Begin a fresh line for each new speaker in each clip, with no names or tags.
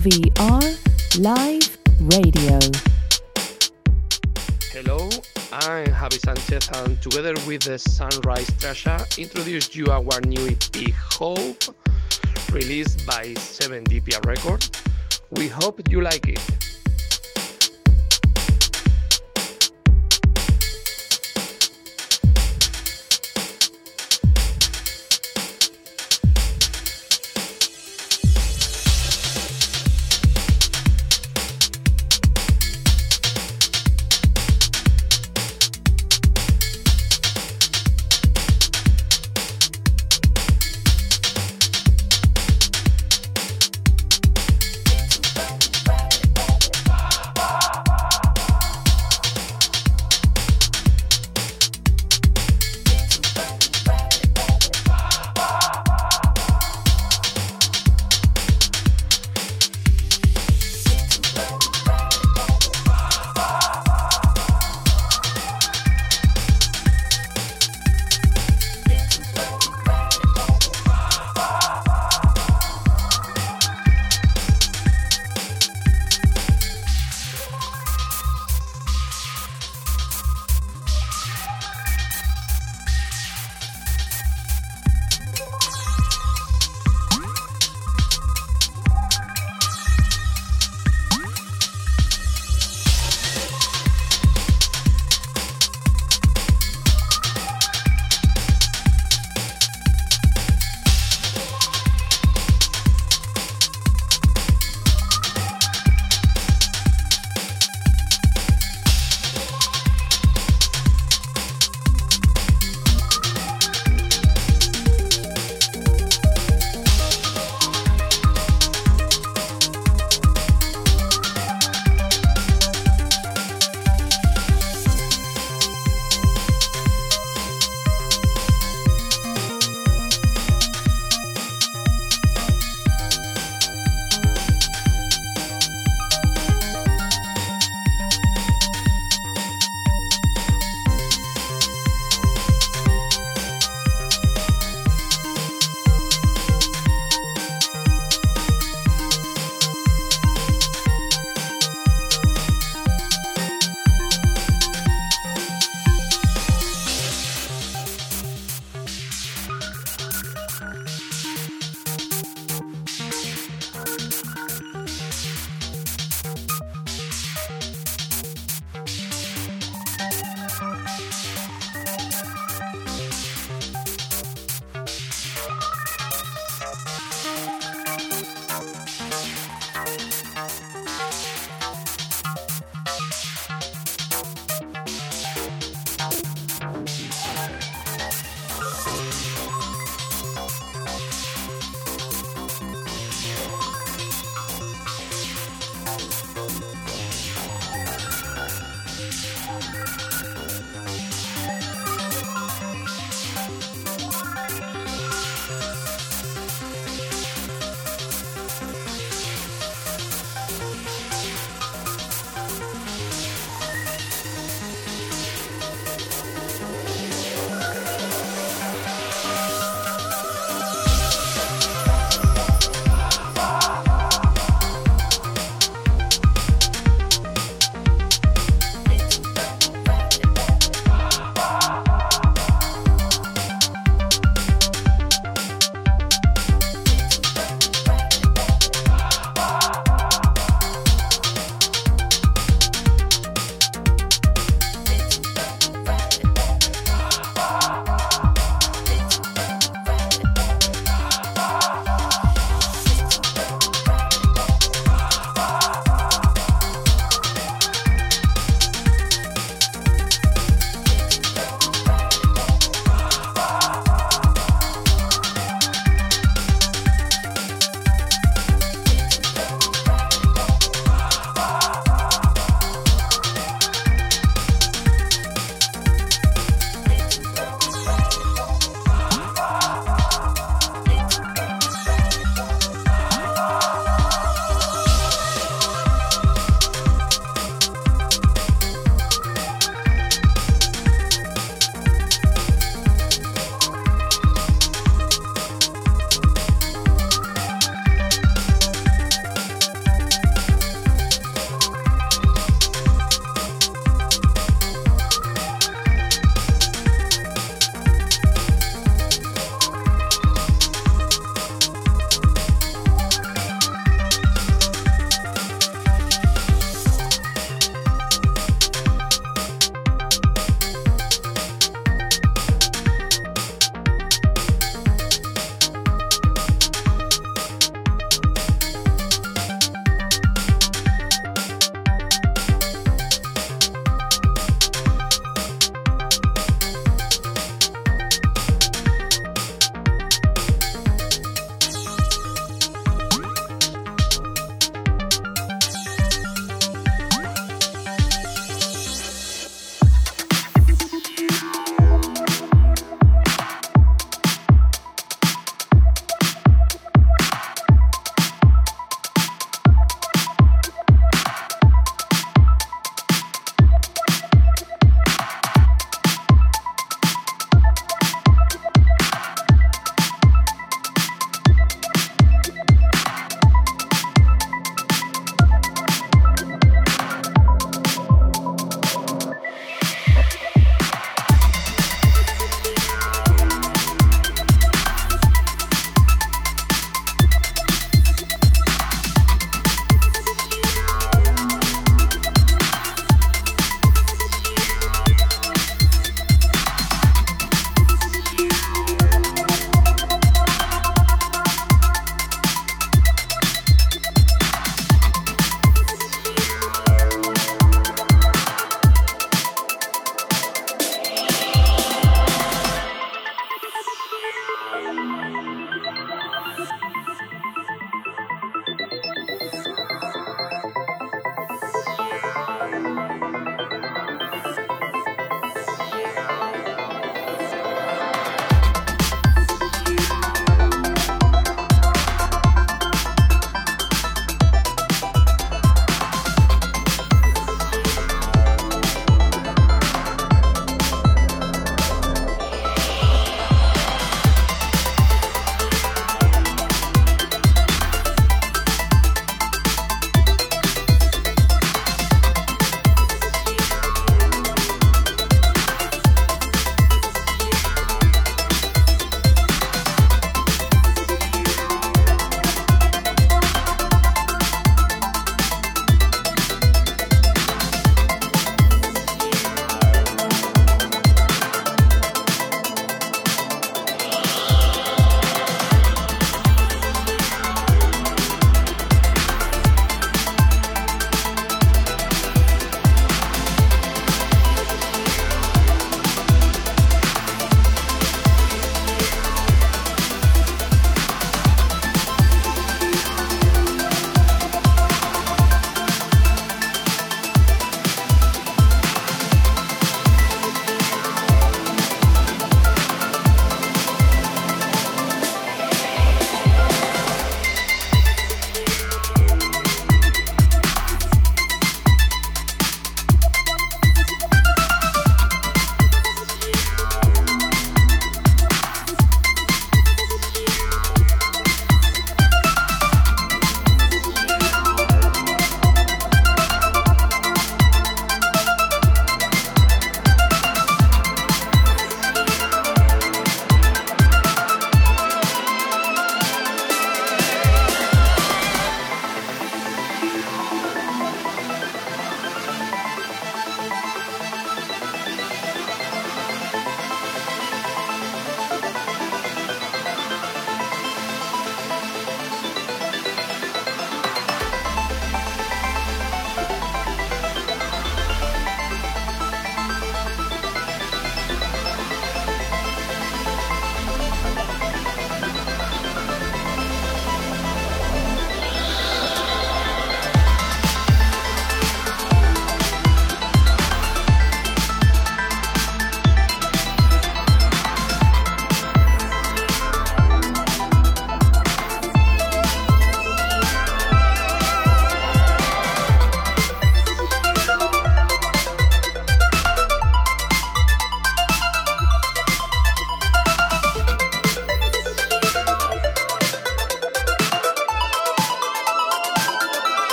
LVR Live Radio.
Hello, I'm Javi Sanchez and together with the Sunrise Trasha introduce you our new EP Hope released by 7DPR Records. We hope you like it.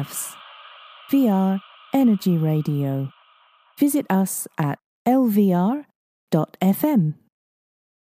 Is VR Energy Radio. Visit us at lvr.fm.